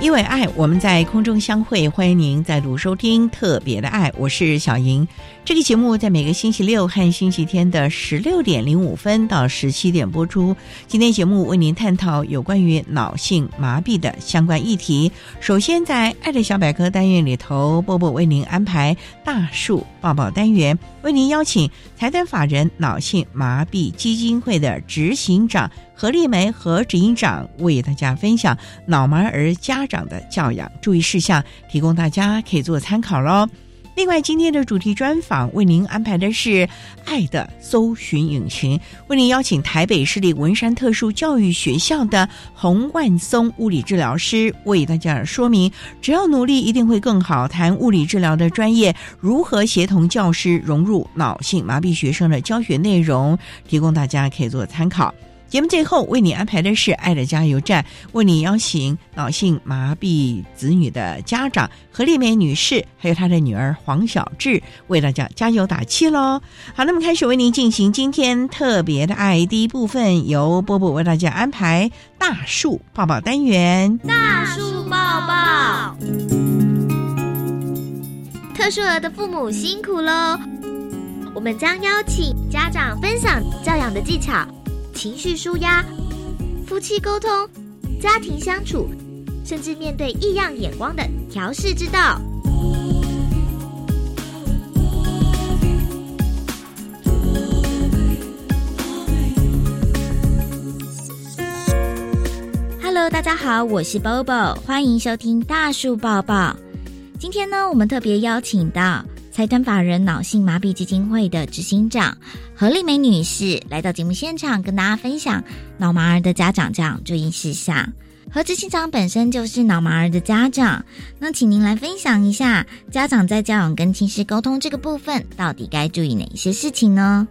因为爱，我们在空中相会，欢迎您再度收听特别的爱，我是小莹。这个节目在每个星期六和星期天的十六点零五分到十七点播出。今天节目为您探讨有关于脑性麻痹的相关议题。首先，在爱的小百科单元里头，波波为您安排大树报报单元，为您邀请财团法人脑性麻痹基金会的执行长何丽梅何执行长为大家分享脑麻儿家长的教养注意事项，提供大家可以做参考喽。另外，今天的主题专访为您安排的是《爱的搜寻引擎》，为您邀请台北市立文山特殊教育学校的洪万松物理治疗师为大家说明：只要努力，一定会更好。谈物理治疗的专业如何协同教师融入脑性麻痹学生的教学内容，提供大家可以做参考。节目最后为你安排的是《爱的加油站》，为你邀请脑性麻痹子女的家长何丽梅女士，还有她的女儿黄小志，为大家加油打气喽！好，那么开始为您进行今天特别的爱第一部分，由波波为大家安排大树抱抱单元。大树抱抱，特殊儿的父母辛苦喽！我们将邀请家长分享教养的技巧。情绪舒压、夫妻沟通、家庭相处，甚至面对异样眼光的调试之道。Hello，大家好，我是 Bobo，欢迎收听大树抱抱。今天呢，我们特别邀请到财团法人脑性麻痹基金会的执行长何丽梅女士来到节目现场，跟大家分享脑麻儿的家长这样注意事项。何执行长本身就是脑麻儿的家长，那请您来分享一下，家长在教养跟亲师沟通这个部分，到底该注意哪些事情呢？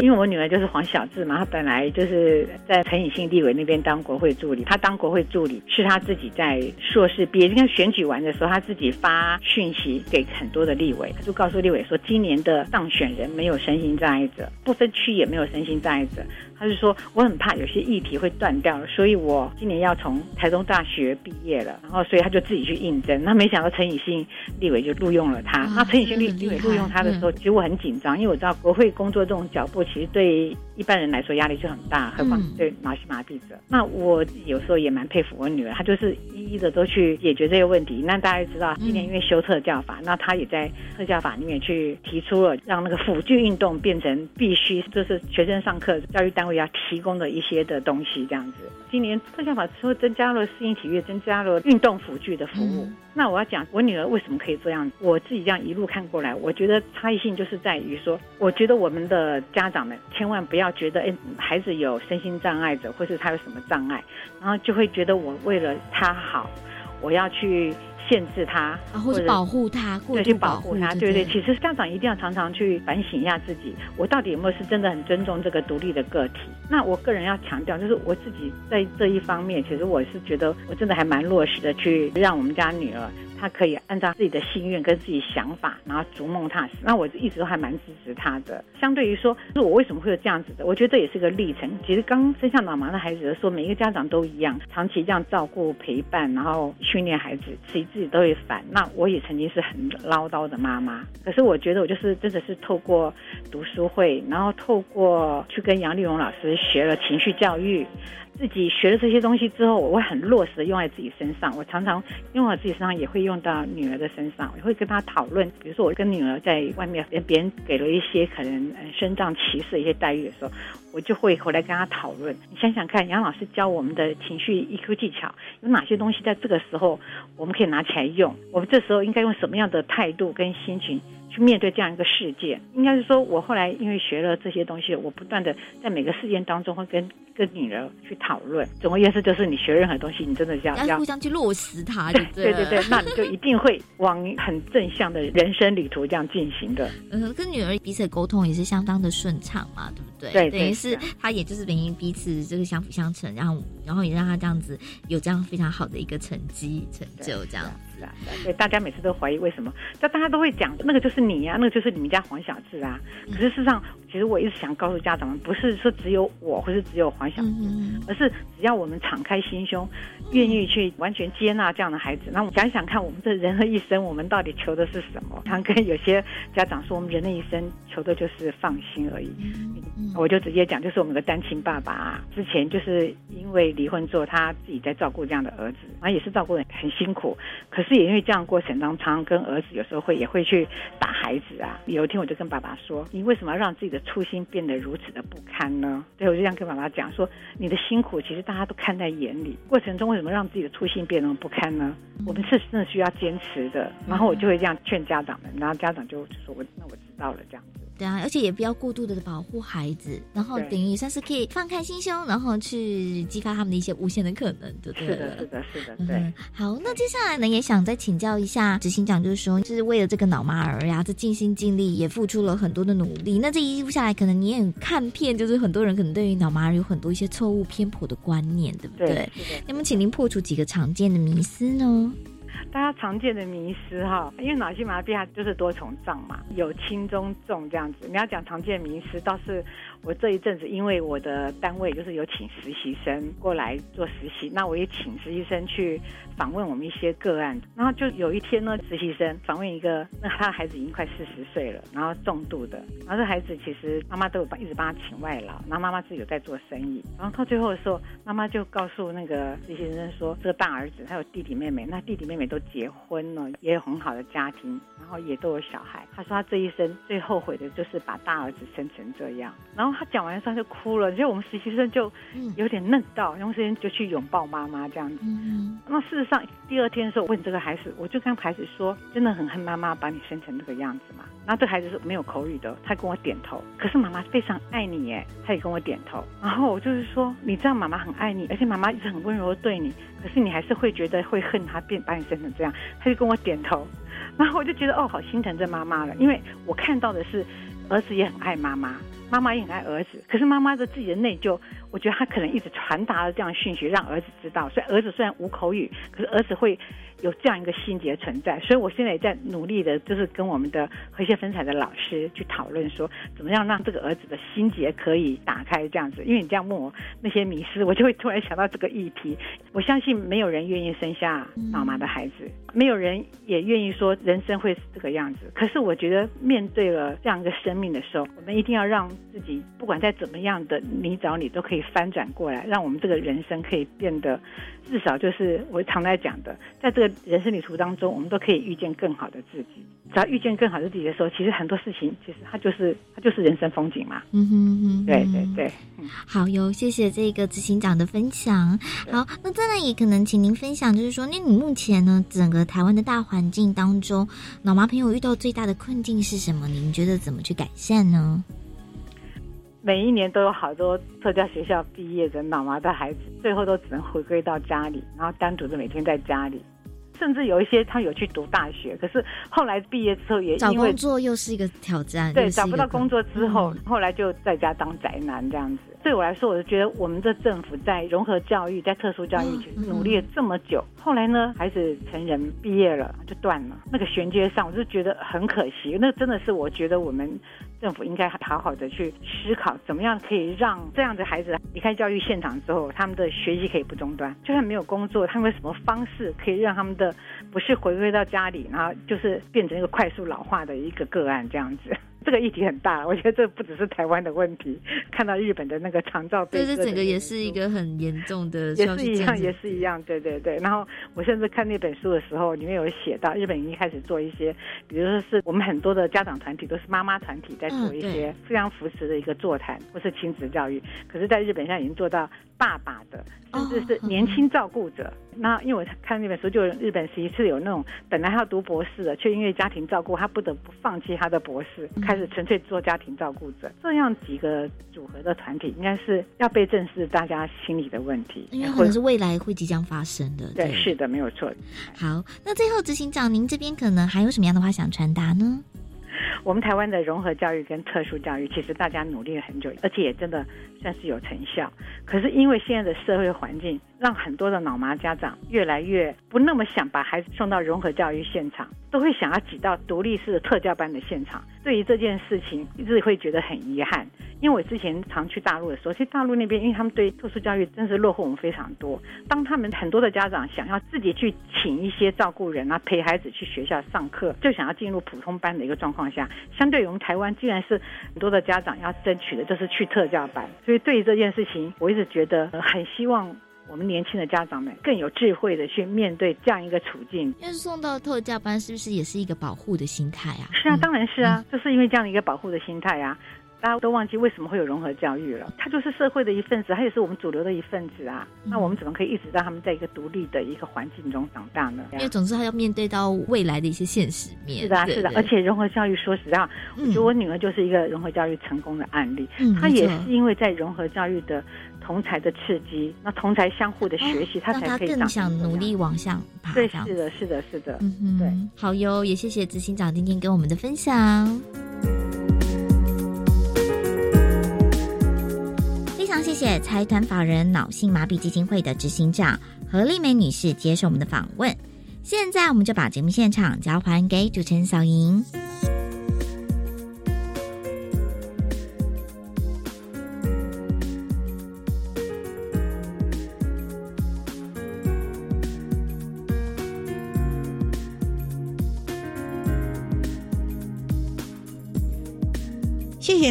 因为我女儿就是黄小志嘛，她本来就是在陈以信立委那边当国会助理。她当国会助理是她自己在硕士毕业，应该选举完的时候，她自己发讯息给很多的立委，就告诉立委说，今年的当选人没有身心障碍者，不分区也没有身心障碍者。他就说，我很怕有些议题会断掉，所以我今年要从台中大学毕业了，然后所以他就自己去应征。那没想到陈以信立委就录用了他。那陈以信立立委录用他的时候，其实我很紧张，因为我知道国会工作这种脚步，其实对一般人来说压力就很大，何况对脑性麻痹者。那我自己有时候也蛮佩服我女儿，她就是一一的都去解决这些问题。那大家知道，今年因为修特教法，那她也在特教法里面去提出了让那个辅具运动变成必须，就是学生上课教育单位。要提供的一些的东西，这样子。今年特教法之后增加了适应体育，增加了运动辅具的服务。那我要讲我女儿为什么可以这样，我自己这样一路看过来，我觉得差异性就是在于说，我觉得我们的家长们千万不要觉得，哎，孩子有身心障碍者，或是他有什么障碍，然后就会觉得我为了他好，我要去。限制他，或者保护他，对，去保护他，对对。其实家长一定要常常去反省一下自己，我到底有没有是真的很尊重这个独立的个体？那我个人要强调，就是我自己在这一方面，其实我是觉得我真的还蛮落实的，去让我们家女儿他可以按照自己的心愿跟自己想法，然后逐梦踏实。那我一直都还蛮支持他的。相对于说，是我为什么会有这样子的？我觉得这也是个历程。其实刚生下脑麻的孩子的时候，每一个家长都一样，长期这样照顾陪伴，然后训练孩子，其实自己都会烦。那我也曾经是很唠叨的妈妈，可是我觉得我就是真的是透过读书会，然后透过去跟杨丽荣老师学了情绪教育。自己学了这些东西之后，我会很落实的用在自己身上。我常常用在自己身上，也会用到女儿的身上，我会跟她讨论。比如说，我跟女儿在外面，别人给了一些可能身障歧视的一些待遇的时候，我就会回来跟她讨论。你想想看，杨老师教我们的情绪 EQ 技巧有哪些东西，在这个时候我们可以拿起来用？我们这时候应该用什么样的态度跟心情？去面对这样一个世界，应该是说，我后来因为学了这些东西，我不断的在每个事件当中会跟跟女儿去讨论。总而言之，就是你学任何东西，你真的要要互相去落实它，对对对，那你就一定会往很正向的人生旅途这样进行的。嗯，跟女儿彼此沟通也是相当的顺畅嘛，对不对？对，等于是他也就是等于彼此这个相辅相成，然后然后也让他这样子有这样非常好的一个成绩成就这样。对，大家每次都怀疑为什么，但大家都会讲，那个就是你呀，那个就是你们家黄小智啊。可是事实上，其实我一直想告诉家长们，不是说只有我，或是只有黄小智，而是只要我们敞开心胸，愿意去完全接纳这样的孩子，那我们想想看，我们这人的一生，我们到底求的是什么？常跟有些家长说，我们人的一生求的就是放心而已。我就直接讲，就是我们的单亲爸爸，之前就是因为离婚之后，他自己在照顾这样的儿子，然后也是照顾的很辛苦，可是。也因为这样过程当中，常常跟儿子有时候会也会去打孩子啊。有一天我就跟爸爸说：“你为什么要让自己的初心变得如此的不堪呢？”对，我就这样跟爸爸讲说：“你的辛苦其实大家都看在眼里，过程中为什么让自己的初心变得不堪呢？我们是真的需要坚持的。”然后我就会这样劝家长们，然后家长就说：“我那我知道了。”这样子。对啊，而且也不要过度的保护孩子，然后等于算是可以放开心胸，然后去激发他们的一些无限的可能，对不对？是的，是的，是的，对。好，那接下来呢，也想再请教一下执行长，就是说，就是为了这个脑麻儿呀，这尽心尽力，也付出了很多的努力。那这一路下来，可能你也看片，就是很多人可能对于脑麻儿有很多一些错误偏颇的观念，对不对？那么，请您破除几个常见的迷思呢？大家常见的迷失哈，因为脑性麻痹它就是多重障嘛，有轻中重这样子。你要讲常见迷失，倒是。我这一阵子，因为我的单位就是有请实习生过来做实习，那我也请实习生去访问我们一些个案。然后就有一天呢，实习生访问一个，那他的孩子已经快四十岁了，然后重度的，然后这孩子其实妈妈都有帮一直帮他请外劳，然后妈妈自己有在做生意。然后到最后的时候，妈妈就告诉那个实习生说，这个大儿子他有弟弟妹妹，那弟弟妹妹都结婚了，也有很好的家庭，然后也都有小孩。他说他这一生最后悔的就是把大儿子生成这样，然后。他讲完之后就哭了，所以我们实习生就有点愣到，用时间就去拥抱妈妈这样子。那事实上，第二天的时候问这个孩子，我就跟孩子说：“真的很恨妈妈把你生成这个样子嘛？”然后这孩子是没有口语的，他跟我点头。可是妈妈非常爱你耶，他也跟我点头。然后我就是说：“你知道妈妈很爱你，而且妈妈一直很温柔对你，可是你还是会觉得会恨他变把你生成这样。”他就跟我点头。然后我就觉得哦，好心疼这妈妈了，因为我看到的是儿子也很爱妈妈。妈妈也很爱儿子，可是妈妈的自己的内疚，我觉得她可能一直传达了这样讯息，让儿子知道。所以儿子虽然无口语，可是儿子会。有这样一个心结存在，所以我现在也在努力的，就是跟我们的和谐分彩的老师去讨论，说怎么样让这个儿子的心结可以打开这样子。因为你这样问我那些迷失，我就会突然想到这个议题。我相信没有人愿意生下脑麻的孩子，没有人也愿意说人生会是这个样子。可是我觉得面对了这样一个生命的时候，我们一定要让自己不管在怎么样的泥沼里都可以翻转过来，让我们这个人生可以变得至少就是我常在讲的，在这个。人生旅途当中，我们都可以遇见更好的自己。只要遇见更好的自己的时候，其实很多事情，其实它就是它就是人生风景嘛。嗯哼哼，对对对。好哟，谢谢这个执行长的分享。好，那再来也可能请您分享，就是说，那你目前呢，整个台湾的大环境当中，老麻朋友遇到最大的困境是什么？您觉得怎么去改善呢？每一年都有好多特教学校毕业的脑麻的孩子，最后都只能回归到家里，然后单独的每天在家里。甚至有一些他有去读大学，可是后来毕业之后也找工作又是一个挑战。对，找不到工作之后，后来就在家当宅男这样子。对我来说，我就觉得我们的政府在融合教育、在特殊教育，其实努力了这么久。后来呢，孩子成人毕业了就断了，那个衔接上，我就觉得很可惜。那真的是我觉得我们政府应该好好的去思考，怎么样可以让这样的孩子离开教育现场之后，他们的学习可以不中断。就算没有工作，他们有什么方式可以让他们的不是回归到家里，然后就是变成一个快速老化的一个个案这样子。这个议题很大，我觉得这不只是台湾的问题。看到日本的那个长照，对，这整个也是一个很严重的，也是一样，也是一样，对对对。然后我甚至看那本书的时候，里面有写到，日本已经开始做一些，比如说是我们很多的家长团体都是妈妈团体在做一些互相扶持的一个座谈或是亲子教育。可是，在日本现在已经做到爸爸的，甚至是年轻照顾者。那因为我看那本书，就日本实一次有那种本来他要读博士的，却因为家庭照顾，他不得不放弃他的博士，开始纯粹做家庭照顾者。这样几个组合的团体，应该是要被正视大家心理的问题，因为可能是未来会即将发生的。对，是的，没有错。好，那最后执行长，您这边可能还有什么样的话想传达呢？我们台湾的融合教育跟特殊教育，其实大家努力了很久，而且也真的算是有成效。可是因为现在的社会环境，让很多的脑麻家长越来越不那么想把孩子送到融合教育现场，都会想要挤到独立式的特教班的现场。对于这件事情，一直会觉得很遗憾。因为我之前常去大陆的时候，其实大陆那边，因为他们对特殊教育真是落后我们非常多。当他们很多的家长想要自己去请一些照顾人啊，陪孩子去学校上课，就想要进入普通班的一个状况下，相对于我们台湾，既然是很多的家长要争取的，就是去特教班。所以对于这件事情，我一直觉得很希望我们年轻的家长们更有智慧的去面对这样一个处境。因为送到特教班，是不是也是一个保护的心态啊？是啊，当然是啊，就是因为这样的一个保护的心态啊。大家都忘记为什么会有融合教育了，他就是社会的一份子，他也是我们主流的一份子啊。那我们怎么可以一直让他们在一个独立的一个环境中长大呢？因为总之他要面对到未来的一些现实面。是的，是的。而且融合教育，说实话，我觉得我女儿就是一个融合教育成功的案例。嗯她也是因为在融合教育的同才的刺激，那同才相互的学习，他才可以更想努力往上爬。对，是的，是的，是的。嗯对，好哟，也谢谢执行长今天跟我们的分享。非常谢谢财团法人脑性麻痹基金会的执行长何丽梅女士接受我们的访问。现在我们就把节目现场交还给主持人小莹。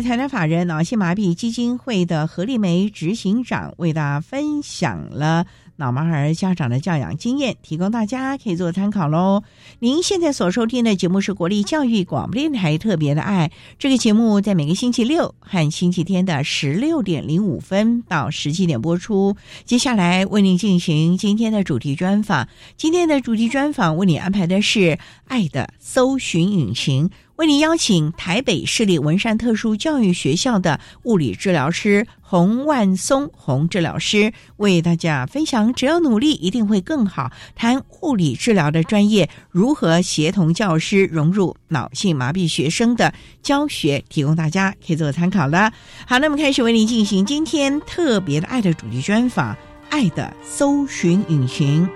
台湾法人脑性麻痹基金会的何丽梅执行长为大家分享了脑麻儿家长的教养经验，提供大家可以做参考喽。您现在所收听的节目是国立教育广播电台特别的爱，这个节目在每个星期六和星期天的十六点零五分到十七点播出。接下来为您进行今天的主题专访，今天的主题专访为你安排的是《爱的搜寻引擎》。为您邀请台北市立文山特殊教育学校的物理治疗师洪万松洪治疗师，为大家分享：只要努力，一定会更好。谈物理治疗的专业如何协同教师融入脑性麻痹学生的教学，提供大家可以做参考了。好，那么开始为您进行今天特别的爱的主题专访，《爱的搜寻引擎》。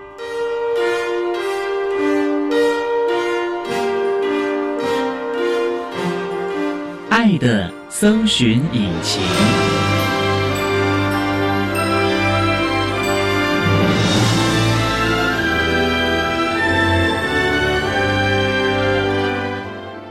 爱的搜寻引擎。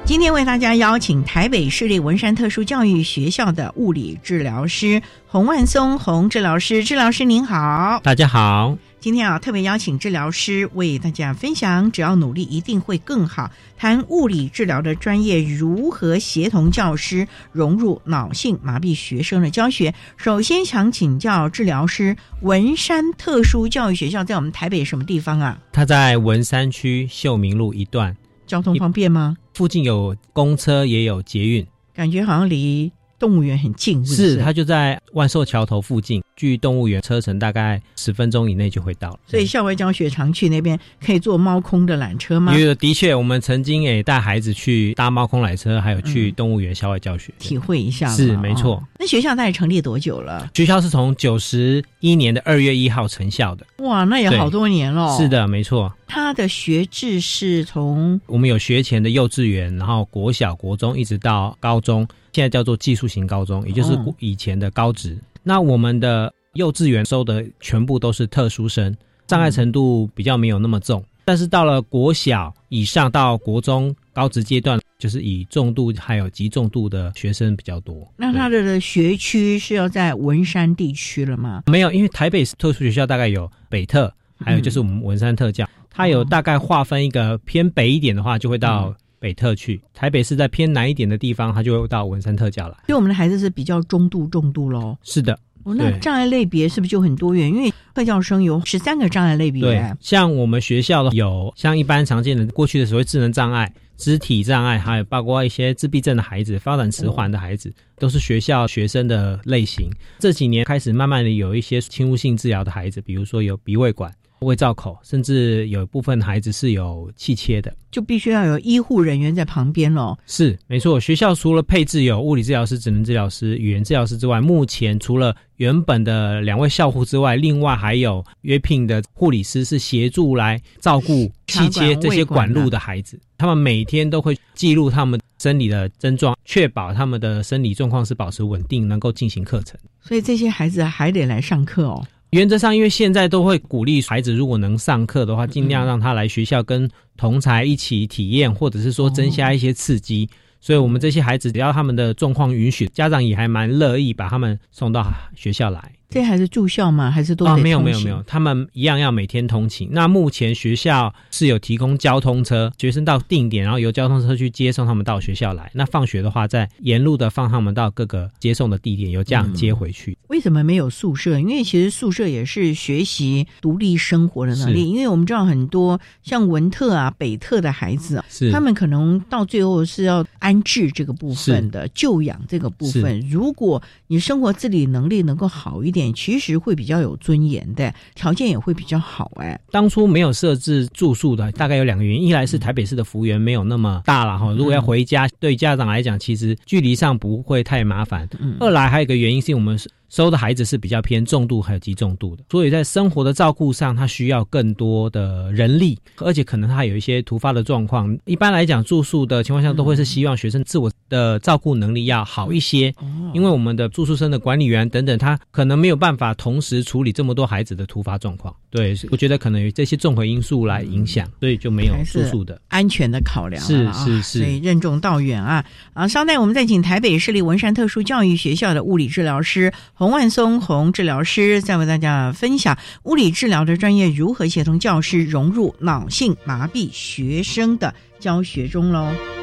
今天为大家邀请台北市立文山特殊教育学校的物理治疗师洪万松洪治疗师，治疗师您好，大家好。今天啊，特别邀请治疗师为大家分享：只要努力，一定会更好。谈物理治疗的专业如何协同教师融入脑性麻痹学生的教学。首先想请教治疗师，文山特殊教育学校在我们台北什么地方啊？它在文山区秀明路一段，交通方便吗？附近有公车，也有捷运，感觉好像离动物园很近。是，它就在万寿桥头附近。距动物园车程大概十分钟以内就会到了。所以校外教学常去那边可以坐猫空的缆车吗？因为的确，我们曾经也带孩子去搭猫空缆车，还有去动物园校外教学，体会一下。是没错。那学校大概成立多久了？学校是从九十一年的二月一号成校的。哇，那也好多年了。是的，没错。它的学制是从我们有学前的幼稚园，然后国小、国中一直到高中，现在叫做技术型高中，也就是以前的高职。那我们的幼稚园收的全部都是特殊生，障碍程度比较没有那么重。但是到了国小以上到国中高职阶段，就是以重度还有极重度的学生比较多。那他的学区是要在文山地区了吗？没有，因为台北特殊学校大概有北特，还有就是我们文山特教。它有大概划分一个偏北一点的话，就会到北特去；台北是在偏南一点的地方，它就会到文山特教了。所以我们的孩子是比较中度、重度喽。是的，哦那障碍类别是不是就很多元？因为特教生有十三个障碍类别。对，像我们学校的有像一般常见的过去的所谓智能障碍、肢体障碍，还有包括一些自闭症的孩子、发展迟缓的孩子，都是学校学生的类型。这几年开始慢慢的有一些侵入性治疗的孩子，比如说有鼻胃管。胃造口，甚至有部分孩子是有气切的，就必须要有医护人员在旁边喽。是，没错。学校除了配置有物理治疗师、职能治疗师、语言治疗师之外，目前除了原本的两位校护之外，另外还有约聘的护理师是协助来照顾气切这些管路的孩子。他们每天都会记录他们生理的症状，确保他们的生理状况是保持稳定，能够进行课程。所以这些孩子还得来上课哦。原则上，因为现在都会鼓励孩子，如果能上课的话，尽量让他来学校跟同才一起体验，或者是说增加一些刺激。所以，我们这些孩子只要他们的状况允许，家长也还蛮乐意把他们送到学校来。这还是住校吗？还是都啊？没有没有没有，他们一样要每天通勤。那目前学校是有提供交通车，学生到定点，然后由交通车去接送他们到学校来。那放学的话，再沿路的放他们到各个接送的地点，由这样接回去。为什么没有宿舍？因为其实宿舍也是学习独立生活的能力。因为我们知道很多像文特啊、北特的孩子，是他们可能到最后是要安置这个部分的就养这个部分。如果你生活自理能力能够好一点。其实会比较有尊严的，条件也会比较好哎。当初没有设置住宿的，大概有两个原因：一来是台北市的服务员没有那么大了哈，如果要回家，对家长来讲，其实距离上不会太麻烦；二来还有一个原因是我们是。收的孩子是比较偏重度还有极重度的，所以在生活的照顾上，他需要更多的人力，而且可能他有一些突发的状况。一般来讲，住宿的情况下都会是希望学生自我的照顾能力要好一些，因为我们的住宿生的管理员等等，他可能没有办法同时处理这么多孩子的突发状况。对，我觉得可能有这些综合因素来影响，所以就没有住宿的安全的考量是是是，所以任重道远啊啊！稍待，我们再请台北市立文山特殊教育学校的物理治疗师。洪万松洪治疗师在为大家分享物理治疗的专业如何协同教师融入脑性麻痹学生的教学中喽。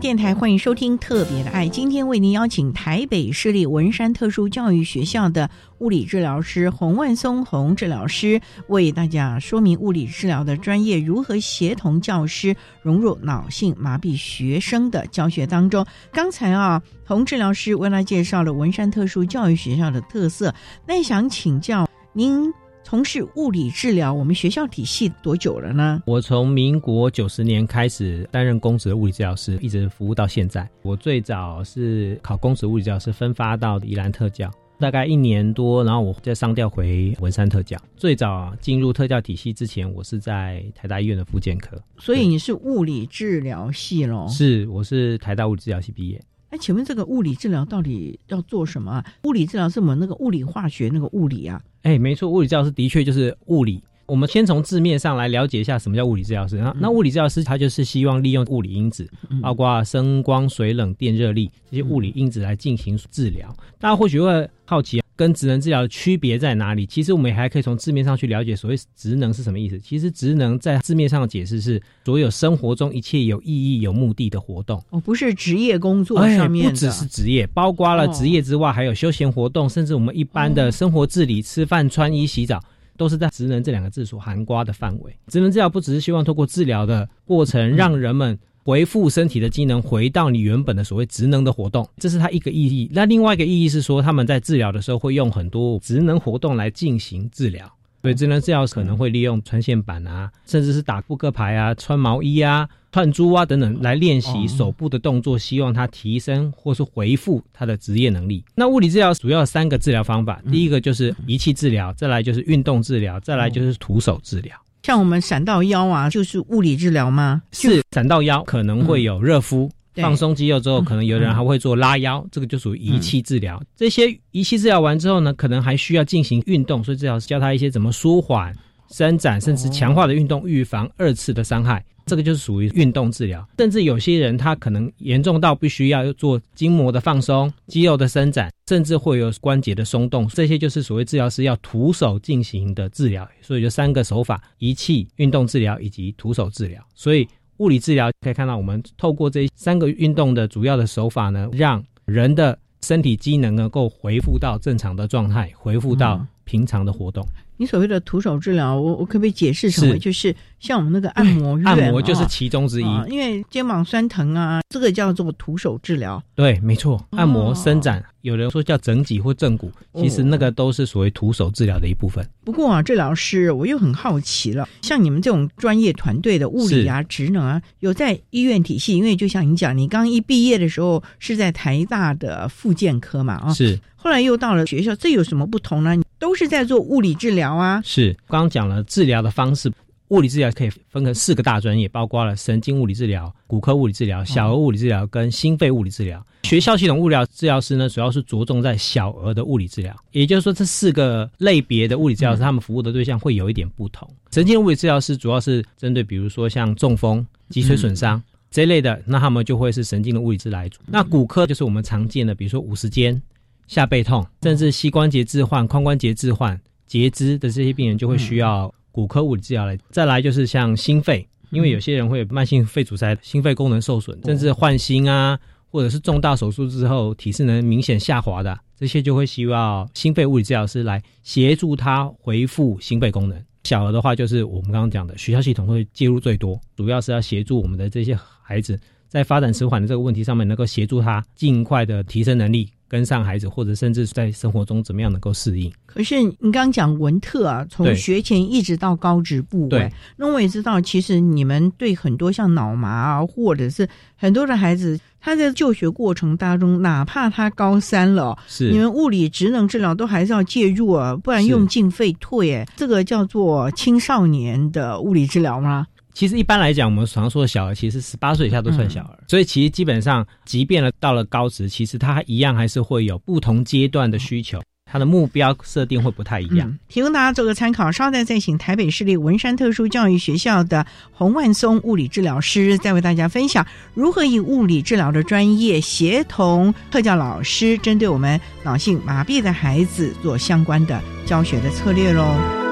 电台欢迎收听《特别的爱》，今天为您邀请台北市立文山特殊教育学校的物理治疗师洪万松洪治疗师，为大家说明物理治疗的专业如何协同教师融入脑性麻痹学生的教学当中。刚才啊，洪治疗师为大家介绍了文山特殊教育学校的特色，那想请教您。从事物理治疗，我们学校体系多久了呢？我从民国九十年开始担任公职的物理治疗师，一直服务到现在。我最早是考公职物理治疗师，分发到宜兰特教，大概一年多，然后我再上调回文山特教。最早进入特教体系之前，我是在台大医院的复健科。所以你是物理治疗系喽？是，我是台大物理治疗系毕业。哎，请问这个物理治疗到底要做什么啊？物理治疗是我们那个物理化学那个物理啊？哎，没错，物理治疗师的确就是物理。我们先从字面上来了解一下什么叫物理治疗师。那那物理治疗师他就是希望利用物理因子，包括声光水冷电热力这些物理因子来进行治疗。大家或许会好奇。跟职能治疗的区别在哪里？其实我们还可以从字面上去了解所谓职能是什么意思。其实职能在字面上的解释是所有生活中一切有意义、有目的的活动。哦，不是职业工作上面不只是职业，包括了职业之外，还有休闲活动，甚至我们一般的生活自理、吃饭、穿衣、洗澡，都是在职能这两个字所涵盖的范围。职能治疗不只是希望通过治疗的过程让人们。回复身体的机能，回到你原本的所谓职能的活动，这是它一个意义。那另外一个意义是说，他们在治疗的时候会用很多职能活动来进行治疗。所以职能治疗可能会利用穿线板啊，甚至是打扑克牌啊、穿毛衣啊、串珠啊等等来练习手部的动作，希望他提升或是回复他的职业能力。那物理治疗主要三个治疗方法，第一个就是仪器治疗，再来就是运动治疗，再来就是徒手治疗。像我们闪到腰啊，就是物理治疗吗？是闪到腰可能会有热敷、放松肌肉之后，可能有的人还会做拉腰，这个就属于仪器治疗。这些仪器治疗完之后呢，可能还需要进行运动，所以治疗师教他一些怎么舒缓、伸展，甚至强化的运动，预防二次的伤害。这个就是属于运动治疗，甚至有些人他可能严重到必须要做筋膜的放松、肌肉的伸展，甚至会有关节的松动，这些就是所谓治疗师要徒手进行的治疗。所以就三个手法：仪器、运动治疗以及徒手治疗。所以物理治疗可以看到，我们透过这三个运动的主要的手法呢，让人的身体机能能够恢复到正常的状态，恢复到平常的活动。你所谓的徒手治疗，我我可不可以解释成为就是像我们那个按摩院？按摩就是其中之一，因为肩膀酸疼啊，这个叫做徒手治疗。对，没错，按摩伸展，有人说叫整脊或正骨，其实那个都是所谓徒手治疗的一部分。不过啊，治疗师，我又很好奇了，像你们这种专业团队的物理啊、职能啊，有在医院体系？因为就像你讲，你刚一毕业的时候是在台大的复健科嘛，啊，是，后来又到了学校，这有什么不同呢？都是在做物理治疗啊！是，刚刚讲了治疗的方式，物理治疗可以分成四个大专业，包括了神经物理治疗、骨科物理治疗、小儿物理治疗跟心肺物理治疗。学校系统物理治疗师呢，主要是着重在小儿的物理治疗，也就是说，这四个类别的物理治疗师，他们服务的对象会有一点不同。神经物理治疗师主要是针对，比如说像中风、脊髓损伤这一类的，那他们就会是神经的物理治疗主。那骨科就是我们常见的，比如说五十肩。下背痛，甚至膝关节置换、髋关节置换、截肢的这些病人，就会需要骨科物理治疗来。再来就是像心肺，因为有些人会有慢性肺阻塞，心肺功能受损，甚至换心啊，或者是重大手术之后体适能明显下滑的，这些就会需要心肺物理治疗师来协助他恢复心肺功能。小儿的话，就是我们刚刚讲的学校系统会介入最多，主要是要协助我们的这些孩子在发展迟缓的这个问题上面，能够协助他尽快的提升能力。跟上孩子，或者甚至在生活中怎么样能够适应？可是你刚刚讲文特啊，从学前一直到高职部，对，那我也知道，其实你们对很多像脑麻啊，或者是很多的孩子，他在就学过程当中，哪怕他高三了，是你们物理职能治疗都还是要介入啊，不然用进废退，哎，这个叫做青少年的物理治疗吗？其实一般来讲，我们常说的小儿，其实十八岁以下都算小儿。所以其实基本上，即便了到了高职，其实他一样还是会有不同阶段的需求，他的目标设定会不太一样。提供大家做个参考，稍待再请台北市立文山特殊教育学校的洪万松物理治疗师，再为大家分享如何以物理治疗的专业协同特教老师，针对我们脑性麻痹的孩子做相关的教学的策略喽。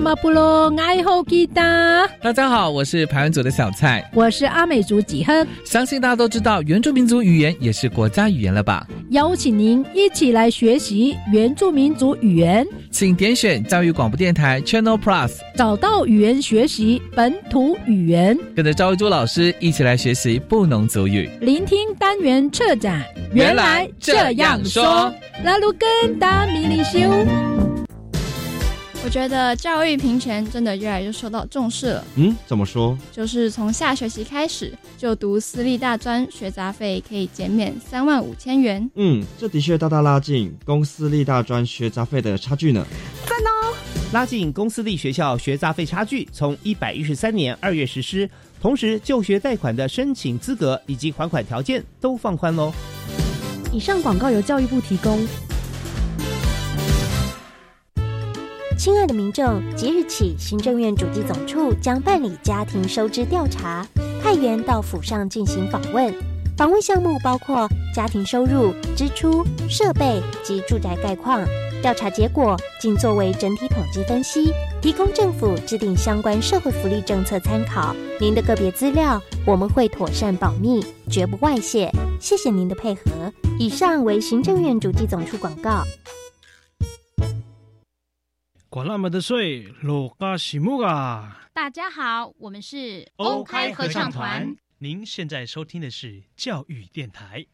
马布隆爱好吉他。大家好，我是排湾族的小蔡，我是阿美族几亨。相信大家都知道，原住民族语言也是国家语言了吧？邀请您一起来学习原住民族语言，请点选教育广播电台 Channel Plus，找到语言学习本土语言，跟着赵玉珠老师一起来学习布农族语，聆听单元策展。原来这样说，拉鲁根达米里修。我觉得教育平权真的越来越受到重视了。嗯，怎么说？就是从下学期开始，就读私立大专学杂费可以减免三万五千元。嗯，这的确大大拉近公私立大专学杂费的差距呢。赞哦！拉近公私立学校学杂费差距，从一百一十三年二月实施，同时就学贷款的申请资格以及还款条件都放宽喽。以上广告由教育部提供。亲爱的民众，即日起，行政院主计总处将办理家庭收支调查，派员到府上进行访问。访问项目包括家庭收入、支出、设备及住宅概况。调查结果仅作为整体统计分析，提供政府制定相关社会福利政策参考。您的个别资料我们会妥善保密，绝不外泄。谢谢您的配合。以上为行政院主计总处广告。管那么的水，罗嘎西木啊！大家好，我们是欧开合唱团。您现在收听的是教育电台。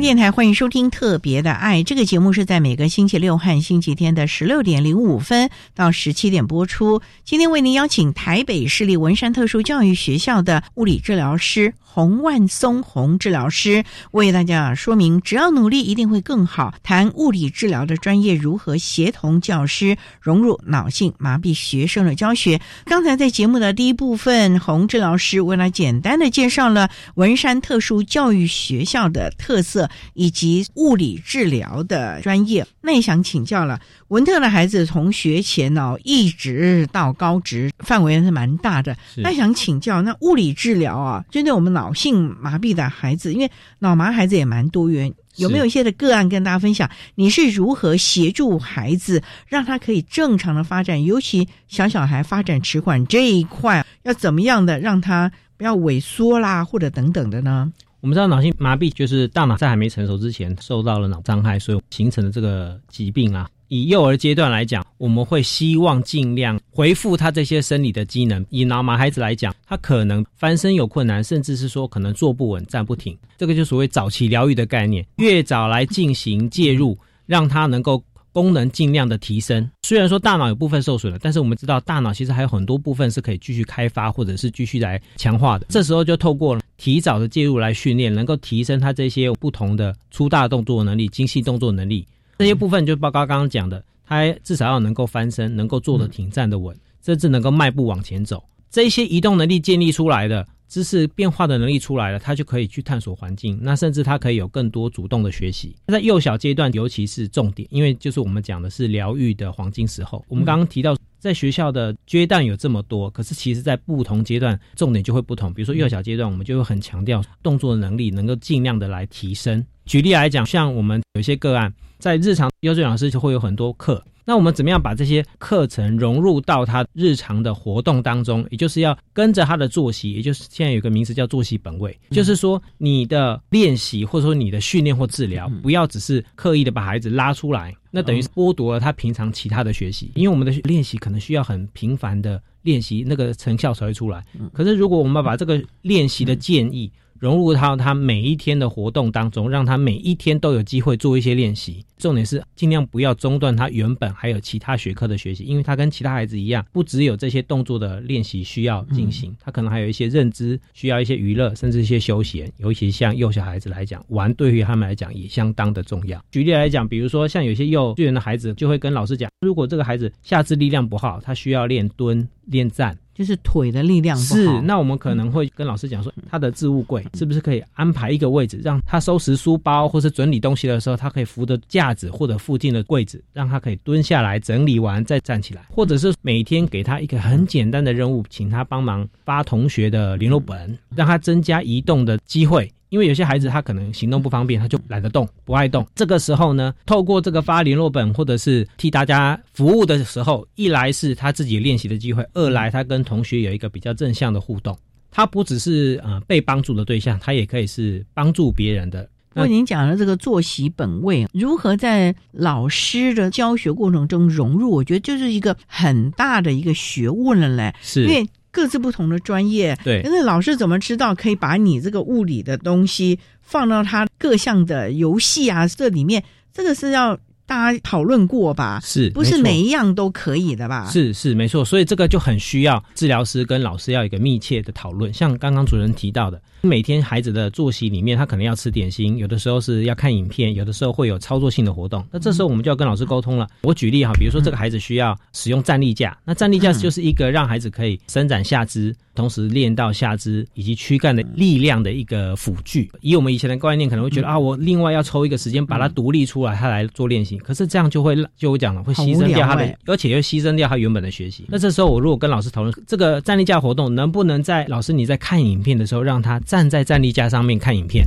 电台欢迎收听《特别的爱》这个节目，是在每个星期六和星期天的十六点零五分到十七点播出。今天为您邀请台北市立文山特殊教育学校的物理治疗师洪万松洪治疗师，为大家说明：只要努力，一定会更好。谈物理治疗的专业如何协同教师融入脑性麻痹学生的教学。刚才在节目的第一部分，洪治疗师为了简单的介绍了文山特殊教育学校的特色。以及物理治疗的专业，那也想请教了。文特的孩子从学前哦一直到高职，范围是蛮大的。那想请教，那物理治疗啊，针对我们脑性麻痹的孩子，因为脑麻孩子也蛮多元，有没有一些的个案跟大家分享？你是如何协助孩子，让他可以正常的发展？尤其小小孩发展迟缓这一块，要怎么样的让他不要萎缩啦，或者等等的呢？我们知道脑性麻痹就是大脑在还没成熟之前受到了脑伤害，所以形成的这个疾病啊。以幼儿阶段来讲，我们会希望尽量恢复他这些生理的机能。以脑麻孩子来讲，他可能翻身有困难，甚至是说可能坐不稳、站不停，这个就所谓早期疗愈的概念，越早来进行介入，让他能够。功能尽量的提升，虽然说大脑有部分受损了，但是我们知道大脑其实还有很多部分是可以继续开发或者是继续来强化的。这时候就透过提早的介入来训练，能够提升他这些不同的粗大动作能力、精细动作能力。这些部分就包括刚刚讲的，他至少要能够翻身，能够坐得挺、站得稳，甚至能够迈步往前走。这些移动能力建立出来的。知识变化的能力出来了，他就可以去探索环境。那甚至他可以有更多主动的学习。在幼小阶段，尤其是重点，因为就是我们讲的是疗愈的黄金时候。我们刚刚提到，在学校的阶段有这么多，可是其实在不同阶段，重点就会不同。比如说幼小阶段，我们就会很强调动作的能力，能够尽量的来提升。举例来讲，像我们有些个案，在日常幼稚园老师就会有很多课。那我们怎么样把这些课程融入到他日常的活动当中？也就是要跟着他的作息，也就是现在有个名词叫作息本位，就是说你的练习或者说你的训练或治疗，不要只是刻意的把孩子拉出来，那等于是剥夺了他平常其他的学习。因为我们的练习可能需要很频繁的练习，那个成效才会出来。可是如果我们把这个练习的建议，融入到他每一天的活动当中，让他每一天都有机会做一些练习。重点是尽量不要中断他原本还有其他学科的学习，因为他跟其他孩子一样，不只有这些动作的练习需要进行，他可能还有一些认知需要一些娱乐，甚至一些休闲。尤其像幼小孩子来讲，玩对于他们来讲也相当的重要。举例来讲，比如说像有些幼稚园的孩子就会跟老师讲，如果这个孩子下肢力量不好，他需要练蹲、练站。就是腿的力量是，那我们可能会跟老师讲说，他的置物柜是不是可以安排一个位置，让他收拾书包或是整理东西的时候，他可以扶着架子或者附近的柜子，让他可以蹲下来整理完再站起来，或者是每天给他一个很简单的任务，请他帮忙发同学的联络本，让他增加移动的机会。因为有些孩子他可能行动不方便，他就懒得动，不爱动。这个时候呢，透过这个发联络本或者是替大家服务的时候，一来是他自己练习的机会，二来他跟同学有一个比较正向的互动。他不只是呃被帮助的对象，他也可以是帮助别人的。那您讲的这个作息本位，如何在老师的教学过程中融入？我觉得就是一个很大的一个学问了嘞。是，因为。各自不同的专业，对，可是老师怎么知道可以把你这个物理的东西放到他各项的游戏啊这里面？这个是要大家讨论过吧？是，不是每一样都可以的吧？是是没错，所以这个就很需要治疗师跟老师要一个密切的讨论。像刚刚主任提到的。每天孩子的作息里面，他可能要吃点心，有的时候是要看影片，有的时候会有操作性的活动。那这时候我们就要跟老师沟通了。我举例哈，比如说这个孩子需要使用站立架，那站立架就是一个让孩子可以伸展下肢，同时练到下肢以及躯干的力量的一个辅具。以我们以前的观念，可能会觉得啊，我另外要抽一个时间把它独立出来，他来做练习。可是这样就会就我讲了，会牺牲掉他的，而且又牺牲掉他原本的学习。那这时候我如果跟老师讨论这个站立架活动，能不能在老师你在看影片的时候，让他站在站立架上。面看影片，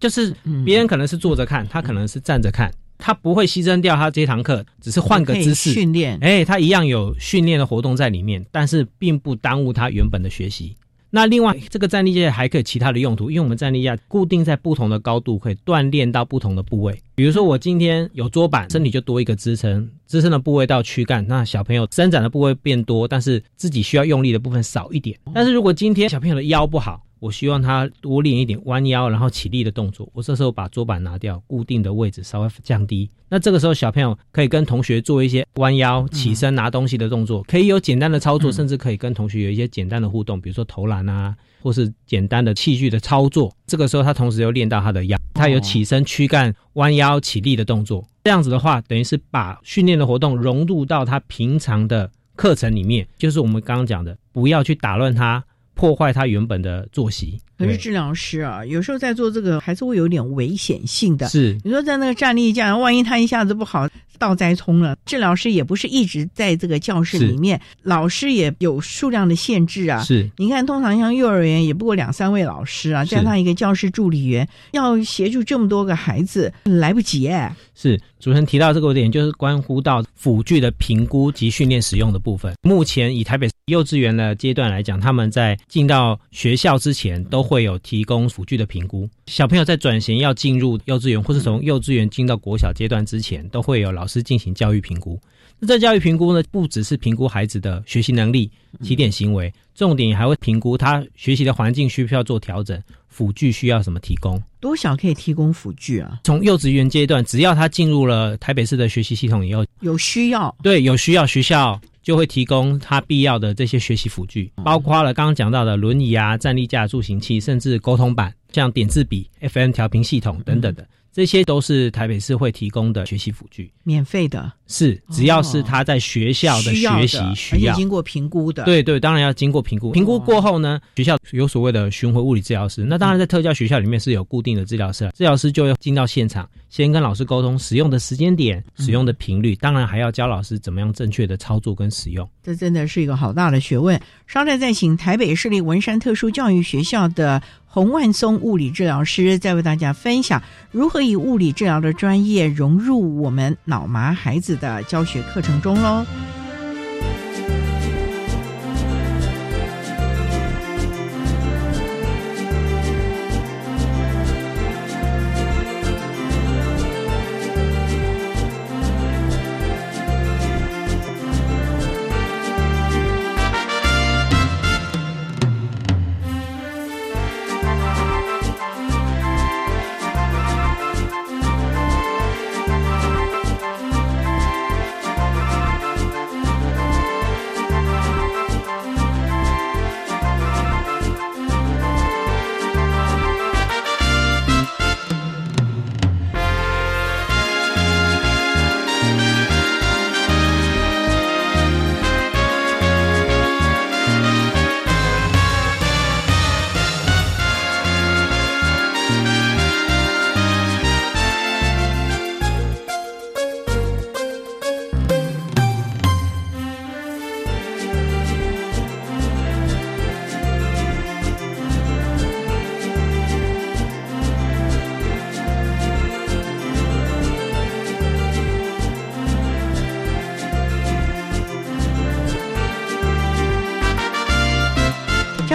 就是别人可能是坐着看，他可能是站着看，他不会牺牲掉他这堂课，只是换个姿势训练。哎，他一样有训练的活动在里面，但是并不耽误他原本的学习。那另外，这个站立架还可以其他的用途，因为我们站立架固定在不同的高度，可以锻炼到不同的部位。比如说，我今天有桌板，身体就多一个支撑，支撑的部位到躯干，那小朋友伸展的部位变多，但是自己需要用力的部分少一点。但是如果今天小朋友的腰不好，我希望他多练一点弯腰，然后起立的动作。我这时候把桌板拿掉，固定的位置稍微降低。那这个时候小朋友可以跟同学做一些弯腰、起身拿东西的动作，可以有简单的操作，甚至可以跟同学有一些简单的互动，比如说投篮啊，或是简单的器具的操作。这个时候他同时又练到他的腰，他有起身、躯干、弯腰、起立的动作。这样子的话，等于是把训练的活动融入到他平常的课程里面，就是我们刚刚讲的，不要去打乱他。破坏他原本的作息。可是治疗师啊，有时候在做这个还是会有点危险性的。是，你说在那个站立架，万一他一下子不好倒栽葱了，治疗师也不是一直在这个教室里面，老师也有数量的限制啊。是，你看，通常像幼儿园也不过两三位老师啊，加上一个教师助理员，要协助这么多个孩子，来不及哎。是，主持人提到这个点，就是关乎到辅具的评估及训练使用的部分。目前以台北幼稚园的阶段来讲，他们在进到学校之前都。会有提供辅具的评估，小朋友在转型要进入幼稚园，或是从幼稚园进到国小阶段之前，都会有老师进行教育评估。那这教育评估呢，不只是评估孩子的学习能力、起点行为，重点还会评估他学习的环境需不需要做调整，辅具需要什么提供。多少可以提供辅具啊？从幼稚园阶段，只要他进入了台北市的学习系统以后，有需要，对，有需要学校。就会提供他必要的这些学习辅具，包括了刚刚讲到的轮椅啊、站立架、助行器，甚至沟通板，像点字笔、FM 调频系统等等的。这些都是台北市会提供的学习辅具，免费的，是只要是他在学校的学习需要，经过评估的，对对，当然要经过评估。评估过后呢，学校有所谓的巡回物理治疗师，那当然在特教学校里面是有固定的治疗师，治疗师就要进到现场，先跟老师沟通使用的时间点、使用的频率，当然还要教老师怎么样正确的操作跟使用。这真的是一个好大的学问。稍待再请台北市立文山特殊教育学校的。洪万松物理治疗师在为大家分享如何以物理治疗的专业融入我们脑麻孩子的教学课程中喽。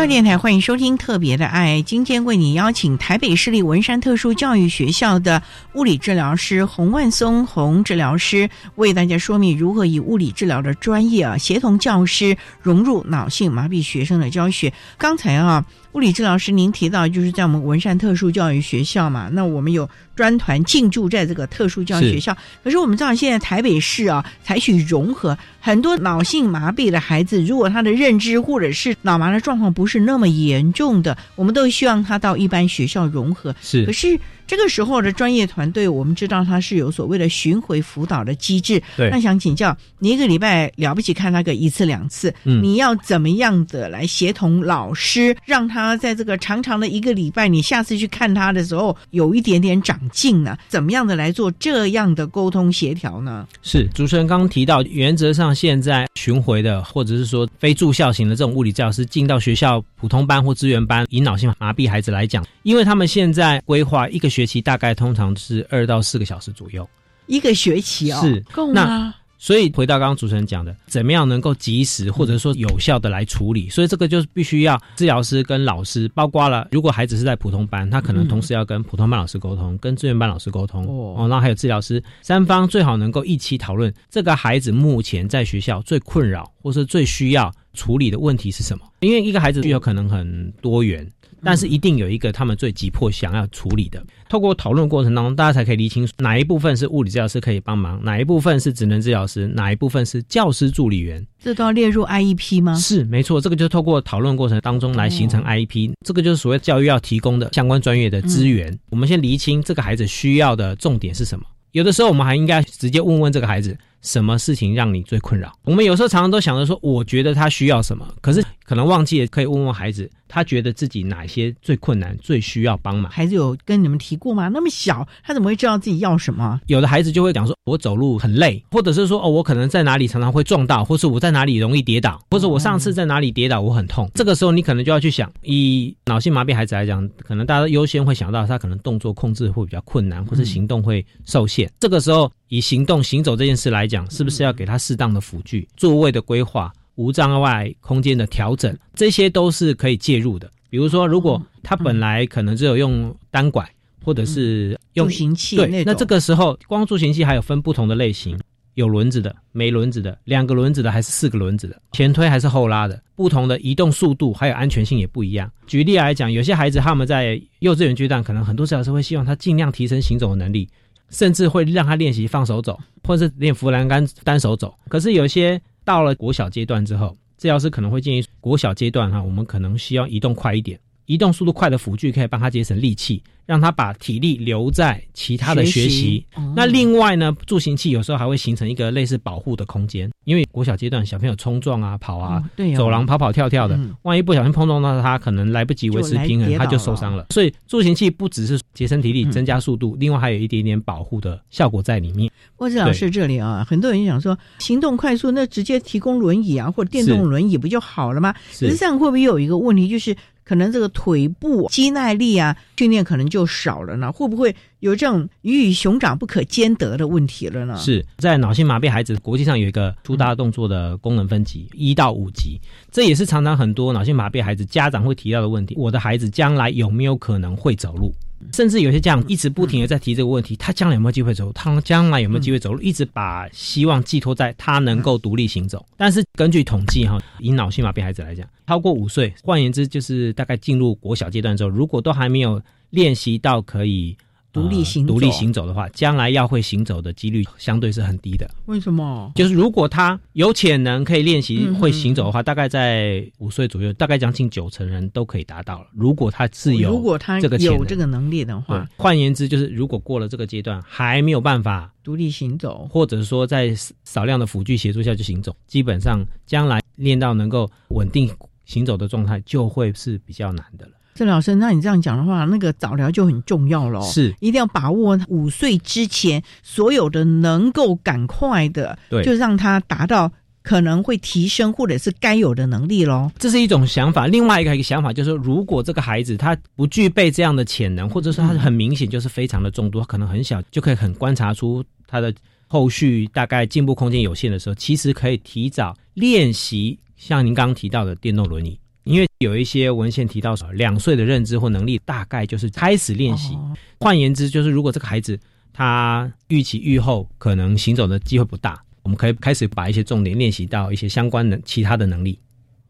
电台欢迎收听《特别的爱》，今天为你邀请台北市立文山特殊教育学校的物理治疗师洪万松洪治疗师，为大家说明如何以物理治疗的专业啊，协同教师融入脑性麻痹学生的教学。刚才啊。物理治疗师，您提到就是在我们文山特殊教育学校嘛，那我们有专团进驻在这个特殊教育学校。可是我们知道现在台北市啊，采取融合，很多脑性麻痹的孩子，如果他的认知或者是脑麻的状况不是那么严重的，我们都希望他到一般学校融合。是，可是。这个时候的专业团队，我们知道他是有所谓的巡回辅导的机制。对，那想请教，你一个礼拜了不起看那个一次两次，嗯，你要怎么样的来协同老师，让他在这个长长的一个礼拜，你下次去看他的时候有一点点长进呢？怎么样的来做这样的沟通协调呢？是主持人刚刚提到，原则上现在巡回的或者是说非住校型的这种物理教师进到学校普通班或资源班，引导性麻痹孩子来讲，因为他们现在规划一个学。学期大概通常是二到四个小时左右，一个学期哦，是够吗？所以回到刚刚主持人讲的，怎么样能够及时或者说有效的来处理？所以这个就是必须要治疗师跟老师，包括了如果孩子是在普通班，他可能同时要跟普通班老师沟通，跟志愿班老师沟通哦，然后还有治疗师，三方最好能够一起讨论这个孩子目前在学校最困扰或是最需要处理的问题是什么？因为一个孩子有可能很多元。但是一定有一个他们最急迫想要处理的，透过讨论过程当中，大家才可以理清哪一部分是物理治疗师可以帮忙，哪一部分是职能治疗师，哪一部分是教师助理员。这都要列入 IEP 吗？是，没错，这个就透过讨论过程当中来形成 IEP。这个就是所谓教育要提供的相关专业的资源。我们先厘清这个孩子需要的重点是什么。有的时候我们还应该直接问问这个孩子。什么事情让你最困扰？我们有时候常常都想着说，我觉得他需要什么，可是可能忘记了可以问问孩子，他觉得自己哪些最困难、最需要帮忙。孩子有跟你们提过吗？那么小，他怎么会知道自己要什么？有的孩子就会讲说，我走路很累，或者是说，哦，我可能在哪里常常会撞到，或是我在哪里容易跌倒，或者我上次在哪里跌倒我很痛。这个时候你可能就要去想，以脑性麻痹孩子来讲，可能大家优先会想到他可能动作控制会比较困难，或是行动会受限。这个时候。以行动行走这件事来讲，是不是要给他适当的辅具、座位的规划、无障碍空间的调整，这些都是可以介入的。比如说，如果他本来可能只有用单拐，或者是用助行器，对，那这个时候光助行器还有分不同的类型，有轮子的、没轮子的、两个轮子的还是四个轮子的、前推还是后拉的，不同的移动速度还有安全性也不一样。举例来讲，有些孩子他们在幼稚园阶段，可能很多治疗师会希望他尽量提升行走的能力。甚至会让他练习放手走，或者是练扶栏杆单手走。可是有些到了国小阶段之后，治疗师可能会建议国小阶段哈，我们可能需要移动快一点。移动速度快的辅具可以帮他节省力气，让他把体力留在其他的学习。那另外呢，助行器有时候还会形成一个类似保护的空间，因为国小阶段小朋友冲撞啊、跑啊、走廊跑跑跳跳的，万一不小心碰撞到他，可能来不及维持平衡，他就受伤了。所以助行器不只是节省体力、增加速度，另外还有一点点保护的效果在里面。郭志老师这里啊，很多人想说行动快速，那直接提供轮椅啊，或者电动轮椅不就好了吗？实际上会不会有一个问题，就是？可能这个腿部肌耐力啊训练可能就少了呢，会不会有这种鱼与熊掌不可兼得的问题了呢？是在脑性麻痹孩子国际上有一个粗大动作的功能分级一到五级，这也是常常很多脑性麻痹孩子家长会提到的问题。我的孩子将来有没有可能会走路？甚至有些家长一直不停的在提这个问题，他将来有没有机会走路？他将来有没有机会走路？一直把希望寄托在他能够独立行走。但是根据统计哈，以脑性麻痹孩子来讲，超过五岁，换言之就是大概进入国小阶段之后，如果都还没有练习到可以。独立行独立行走的话，将来要会行走的几率相对是很低的。为什么？就是如果他有潜能可以练习会行走的话，大概在五岁左右，大概将近九成人都可以达到了。如果他自由如果他这个有这个能力的话，换言之，就是如果过了这个阶段还没有办法独立行走，或者说在少量的辅具协助下去行走，基本上将来练到能够稳定行走的状态，就会是比较难的了。郑老师，那你这样讲的话，那个早疗就很重要了。是，一定要把握五岁之前所有的能够赶快的，对，就让他达到可能会提升或者是该有的能力喽。这是一种想法。另外一个一个想法就是说，如果这个孩子他不具备这样的潜能，或者说他很明显就是非常的重度，可能很小就可以很观察出他的后续大概进步空间有限的时候，其实可以提早练习，像您刚刚提到的电动轮椅。因为有一些文献提到，两岁的认知或能力大概就是开始练习。换言之，就是如果这个孩子他预期愈后可能行走的机会不大，我们可以开始把一些重点练习到一些相关的其他的能力，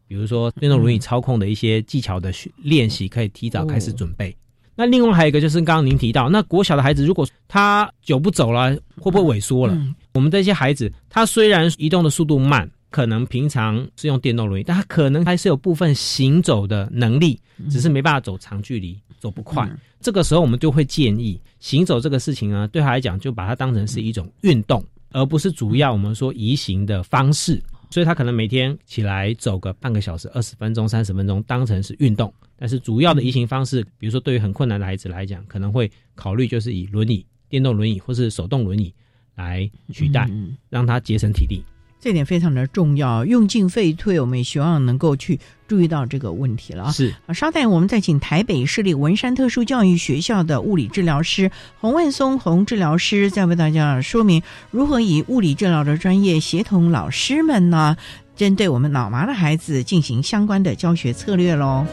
比如说电动轮椅操控的一些技巧的练习，可以提早开始准备。那另外还有一个就是刚刚您提到，那国小的孩子如果他久不走了，会不会萎缩了？我们这些孩子，他虽然移动的速度慢。可能平常是用电动轮椅，但他可能还是有部分行走的能力，只是没办法走长距离，走不快。这个时候，我们就会建议行走这个事情呢，对他来讲就把它当成是一种运动，而不是主要我们说移行的方式。所以他可能每天起来走个半个小时、二十分钟、三十分钟，当成是运动。但是主要的移行方式，比如说对于很困难的孩子来讲，可能会考虑就是以轮椅、电动轮椅或是手动轮椅来取代，让他节省体力。这点非常的重要，用进废退，我们也希望能够去注意到这个问题了。是啊，稍待，我们再请台北市立文山特殊教育学校的物理治疗师洪万松洪治疗师，再为大家说明如何以物理治疗的专业协同老师们呢，针对我们脑麻的孩子进行相关的教学策略喽。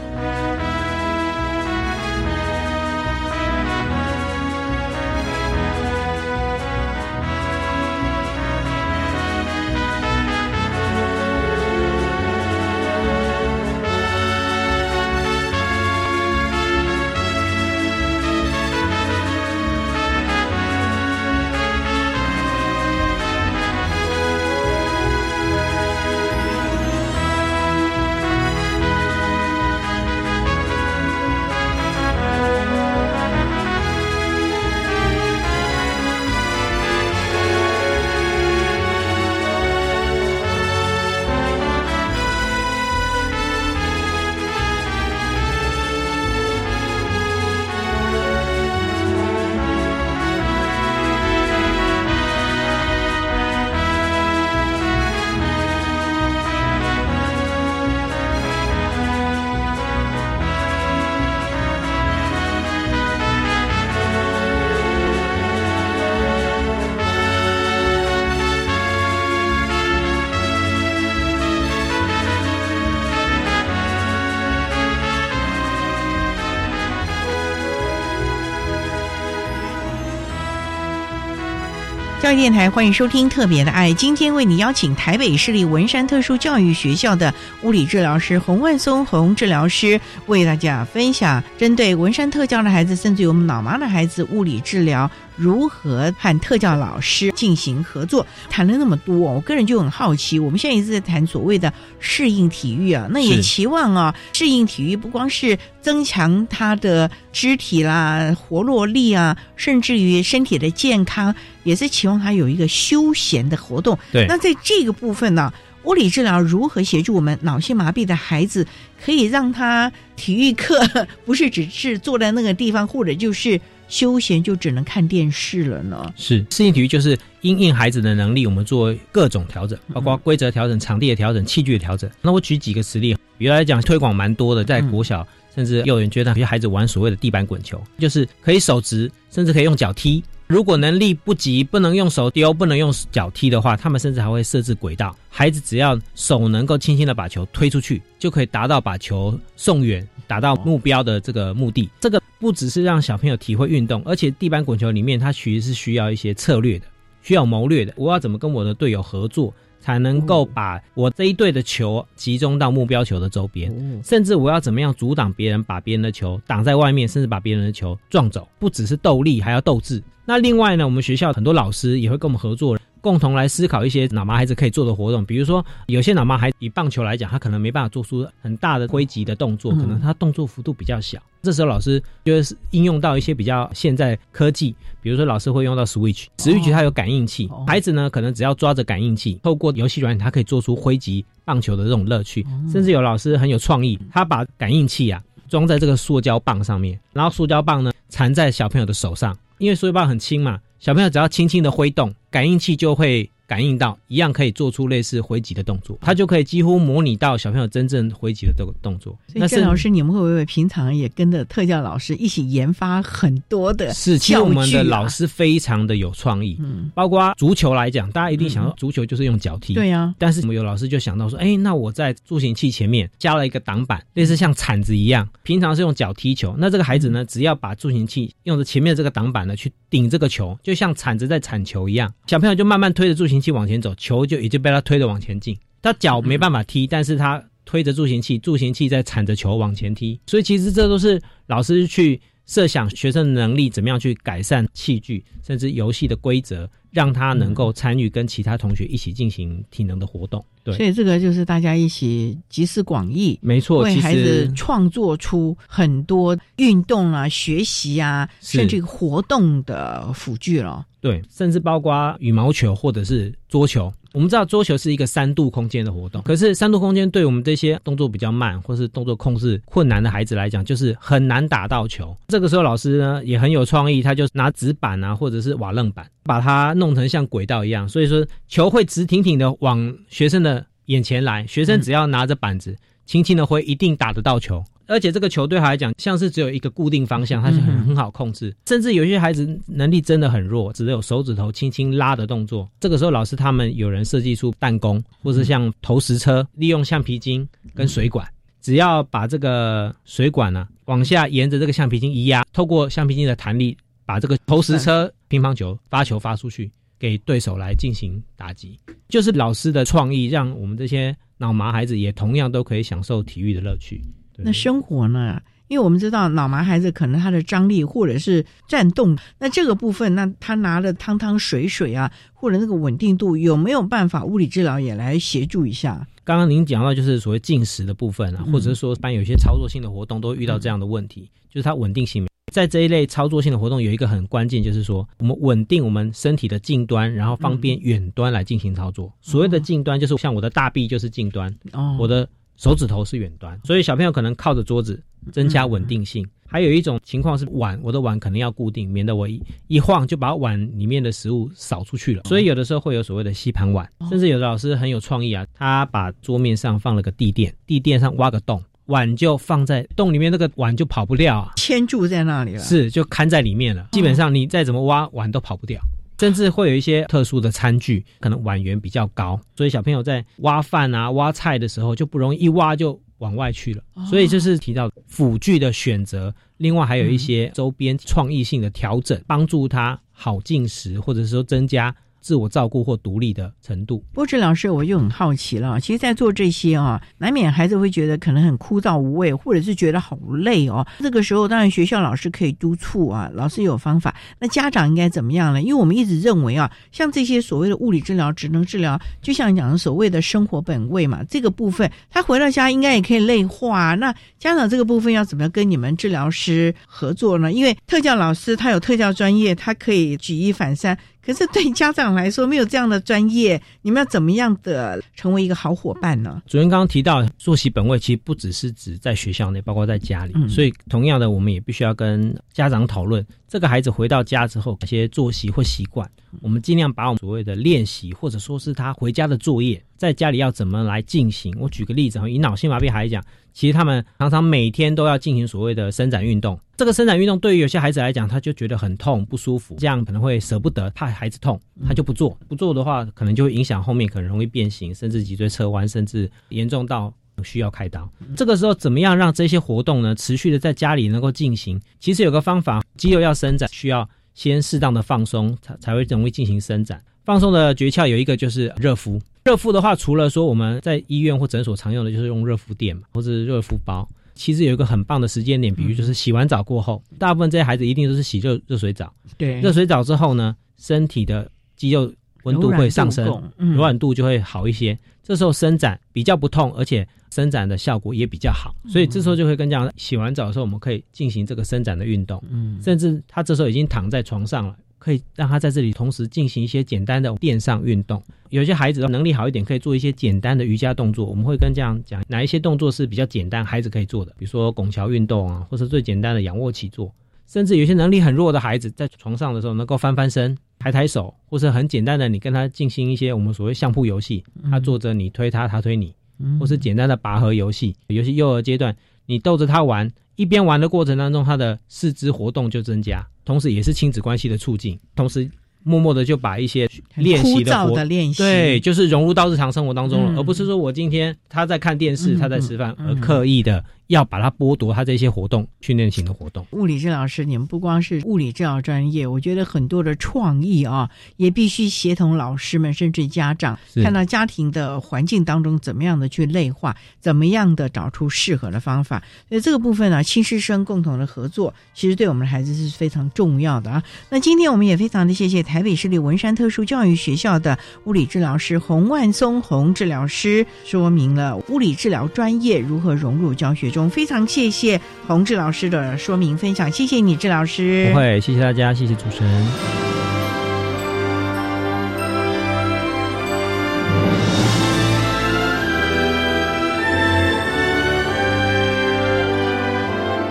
教育电台欢迎收听《特别的爱》，今天为你邀请台北市立文山特殊教育学校的物理治疗师洪万松洪治疗师，为大家分享针对文山特教的孩子，甚至于我们老妈的孩子，物理治疗如何和特教老师进行合作。谈了那么多，我个人就很好奇，我们现在一直在谈所谓的适应体育啊，那也期望啊，适应体育不光是增强他的肢体啦、活络力啊，甚至于身体的健康，也是期望他有一个休闲的活动。对，那在这个部分呢，物理治疗如何协助我们脑性麻痹的孩子，可以让他体育课不是只是坐在那个地方，或者就是休闲就只能看电视了呢？是适应体育就是因应孩子的能力，我们做各种调整，包括规则调整、场地的调整、器具的调整。那我举几个实例，比如来讲推广蛮多的，在国小甚至幼儿园阶段，有些孩子玩所谓的地板滚球，就是可以手直，甚至可以用脚踢。如果能力不及，不能用手丢，不能用脚踢的话，他们甚至还会设置轨道。孩子只要手能够轻轻的把球推出去，就可以达到把球送远，达到目标的这个目的。这个不只是让小朋友体会运动，而且地板滚球里面它其实是需要一些策略的，需要谋略的。我要怎么跟我的队友合作，才能够把我这一队的球集中到目标球的周边？甚至我要怎么样阻挡别人，把别人的球挡在外面，甚至把别人的球撞走？不只是斗力，还要斗志。那另外呢，我们学校很多老师也会跟我们合作，共同来思考一些脑麻孩子可以做的活动。比如说，有些脑麻孩以棒球来讲，他可能没办法做出很大的挥击的动作，可能他动作幅度比较小。这时候老师就是应用到一些比较现在科技，比如说老师会用到 Switch，Switch 它有感应器，孩子呢可能只要抓着感应器，透过游戏软件，他可以做出挥击棒球的这种乐趣。甚至有老师很有创意，他把感应器啊装在这个塑胶棒上面，然后塑胶棒呢缠在小朋友的手上。因为塑胶棒很轻嘛，小朋友只要轻轻的挥动，感应器就会感应到，一样可以做出类似回击的动作，他就可以几乎模拟到小朋友真正回击的这个动作。那郑老师，你们会不会平常也跟着特教老师一起研发很多的？是，其实我们的老师非常的有创意，嗯，包括足球来讲，大家一定想到足球就是用脚踢，对呀。但是我们有老师就想到说，哎，那我在助行器前面加了一个挡板，类似像铲子一样，平常是用脚踢球，那这个孩子呢，只要把助行器用着前面这个挡板呢去顶这个球，就像铲子在铲球一样，小朋友就慢慢推着助行器往前走，球就已经被他推着往前进，他脚没办法踢，但是他推着助行器，助行器在铲着球往前踢，所以其实这都是老师去。设想学生的能力怎么样去改善器具，甚至游戏的规则，让他能够参与跟其他同学一起进行体能的活动。对，所以这个就是大家一起集思广益，没错，为孩子创作出很多运动啊、学习啊，甚至活动的辅具了。对，甚至包括羽毛球或者是桌球。我们知道桌球是一个三度空间的活动，可是三度空间对我们这些动作比较慢或是动作控制困难的孩子来讲，就是很难打到球。这个时候老师呢也很有创意，他就拿纸板啊或者是瓦楞板，把它弄成像轨道一样，所以说球会直挺挺的往学生的眼前来，学生只要拿着板子轻轻的挥，一定打得到球。而且这个球对他来讲，像是只有一个固定方向，他是很很好控制。甚至有些孩子能力真的很弱，只有手指头轻轻拉的动作。这个时候，老师他们有人设计出弹弓，或是像投石车，利用橡皮筋跟水管，只要把这个水管呢往下沿着这个橡皮筋一压，透过橡皮筋的弹力，把这个投石车乒乓球发球发出去，给对手来进行打击。就是老师的创意，让我们这些脑麻孩子也同样都可以享受体育的乐趣。那生活呢？因为我们知道脑麻孩子可能他的张力或者是战动，那这个部分，那他拿的汤汤水水啊，或者那个稳定度，有没有办法物理治疗也来协助一下？刚刚您讲到就是所谓进食的部分啊，或者是说班有些操作性的活动都遇到这样的问题，就是它稳定性。在这一类操作性的活动，有一个很关键，就是说我们稳定我们身体的近端，然后方便远端来进行操作。所谓的近端，就是像我的大臂就是近端，我的。手指头是远端，所以小朋友可能靠着桌子增加稳定性。还有一种情况是碗，我的碗可能要固定，免得我一一晃就把碗里面的食物扫出去了。所以有的时候会有所谓的吸盘碗，甚至有的老师很有创意啊，他把桌面上放了个地垫，地垫上挖个洞，碗就放在洞里面，那个碗就跑不掉啊，牵住在那里了，是就看在里面了。基本上你再怎么挖碗都跑不掉。甚至会有一些特殊的餐具，可能碗缘比较高，所以小朋友在挖饭啊、挖菜的时候就不容易一挖就往外去了。所以就是提到辅具的选择，另外还有一些周边创意性的调整，帮助他好进食，或者说增加。自我照顾或独立的程度。波治老师，我就很好奇了。其实，在做这些啊，难免孩子会觉得可能很枯燥无味，或者是觉得好累哦。这个时候，当然学校老师可以督促啊，老师有方法。那家长应该怎么样呢？因为我们一直认为啊，像这些所谓的物理治疗、职能治疗，就像讲的所谓的生活本位嘛，这个部分他回到家应该也可以内化。那家长这个部分要怎么样跟你们治疗师合作呢？因为特教老师他有特教专业，他可以举一反三。可是对家长来说，没有这样的专业，你们要怎么样的成为一个好伙伴呢？主任刚刚提到作息本位，其实不只是指在学校内，包括在家里。所以同样的，我们也必须要跟家长讨论，这个孩子回到家之后，哪些作息或习惯，我们尽量把我们所谓的练习，或者说是他回家的作业，在家里要怎么来进行。我举个例子哈，以脑性麻痹孩子讲。其实他们常常每天都要进行所谓的伸展运动。这个伸展运动对于有些孩子来讲，他就觉得很痛不舒服，这样可能会舍不得，怕孩子痛，他就不做。不做的话，可能就会影响后面，可能容易变形，甚至脊椎侧弯，甚至严重到需要开刀。这个时候，怎么样让这些活动呢持续的在家里能够进行？其实有个方法，肌肉要伸展，需要先适当的放松，才才会容易进行伸展。放松的诀窍有一个就是热敷。热敷的话，除了说我们在医院或诊所常用的，就是用热敷垫嘛，或者热敷包。其实有一个很棒的时间点，比如就是洗完澡过后，大部分这些孩子一定都是洗热热水澡。对，热水澡之后呢，身体的肌肉温度会上升，柔软度就会好一些。这时候伸展比较不痛，而且伸展的效果也比较好。所以这时候就会跟这样，洗完澡的时候，我们可以进行这个伸展的运动。嗯，甚至他这时候已经躺在床上了。可以让他在这里同时进行一些简单的垫上运动。有些孩子能力好一点，可以做一些简单的瑜伽动作。我们会跟家长讲，哪一些动作是比较简单，孩子可以做的，比如说拱桥运动啊，或是最简单的仰卧起坐。甚至有些能力很弱的孩子，在床上的时候能够翻翻身，抬抬手，或是很简单的，你跟他进行一些我们所谓相扑游戏，他坐着你推他，他推你，或是简单的拔河游戏。尤其幼儿阶段，你逗着他玩，一边玩的过程当中，他的四肢活动就增加，同时也是亲子关系的促进，同时。默默的就把一些练习的活练习，对，就是融入到日常生活当中了，而不是说我今天他在看电视，他在吃饭，而刻意的。要把它剥夺他这些活动训练型的活动。物理治疗师，你们不光是物理治疗专业，我觉得很多的创意啊，也必须协同老师们，甚至家长，看到家庭的环境当中怎么样的去内化，怎么样的找出适合的方法。所以这个部分呢，亲师生共同的合作，其实对我们的孩子是非常重要的啊。那今天我们也非常的谢谢台北市立文山特殊教育学校的物理治疗师洪万松洪治疗师，说明了物理治疗专业如何融入教学。中非常谢谢洪志老师的说明分享，谢谢你，志老师。不会，谢谢大家，谢谢主持人。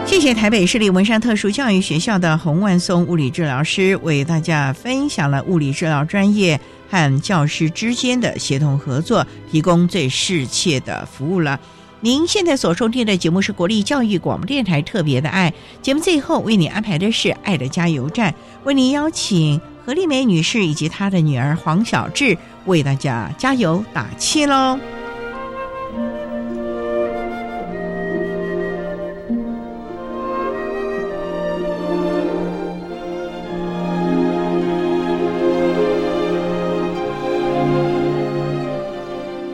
谢谢台北市立文山特殊教育学校的洪万松物理治疗师为大家分享了物理治疗专业和教师之间的协同合作，提供最适切的服务了。您现在所收听的节目是国立教育广播电台特别的爱节目，最后为你安排的是爱的加油站，为您邀请何丽梅女士以及她的女儿黄小智为大家加油打气喽。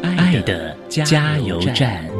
爱的加油站。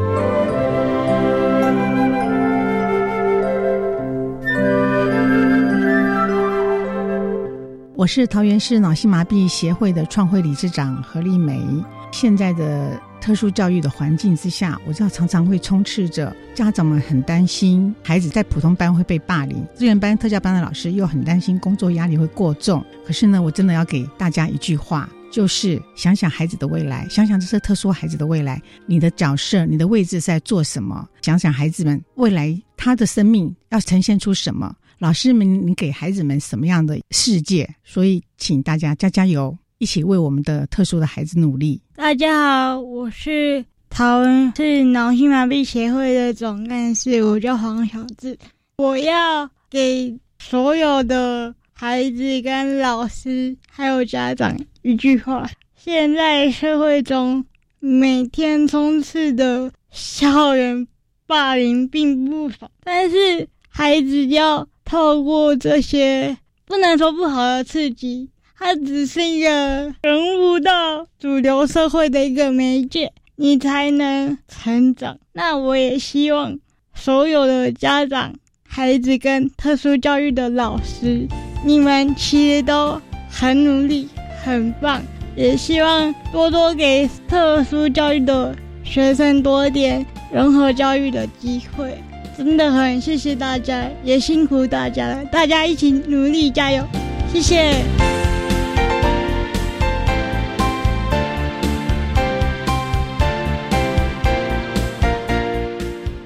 我是桃园市脑性麻痹协会的创会理事长何丽梅。现在的特殊教育的环境之下，我知道常常会充斥着家长们很担心孩子在普通班会被霸凌，资源班、特教班的老师又很担心工作压力会过重。可是呢，我真的要给大家一句话，就是想想孩子的未来，想想这些特殊孩子的未来，你的角色、你的位置在做什么？想想孩子们未来他的生命要呈现出什么？老师们，你给孩子们什么样的世界？所以，请大家加加油，一起为我们的特殊的孩子努力。大家好，我是桃恩是脑性麻痹协会的总干事，我叫黄小智。我要给所有的孩子、跟老师还有家长一句话：现在社会中每天充斥的校园霸凌并不少，但是孩子要。透过这些不能说不好的刺激，它只是一个融入到主流社会的一个媒介，你才能成长。那我也希望所有的家长、孩子跟特殊教育的老师，你们其实都很努力、很棒，也希望多多给特殊教育的学生多点融合教育的机会。真的很谢谢大家，也辛苦大家了，大家一起努力加油，谢谢。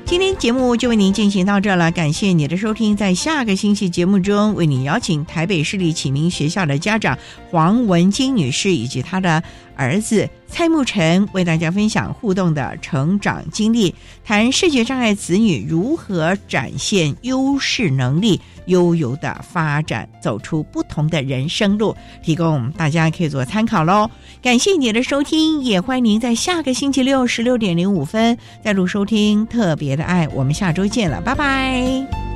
今天节目就为您进行到这了，感谢你的收听。在下个星期节目中，为你邀请台北市立启明学校的家长黄文金女士以及她的儿子。蔡慕辰为大家分享互动的成长经历，谈视觉障碍子女如何展现优势能力，悠游的发展，走出不同的人生路，提供大家可以做参考喽。感谢您的收听，也欢迎您在下个星期六十六点零五分再度收听《特别的爱》，我们下周见了，拜拜。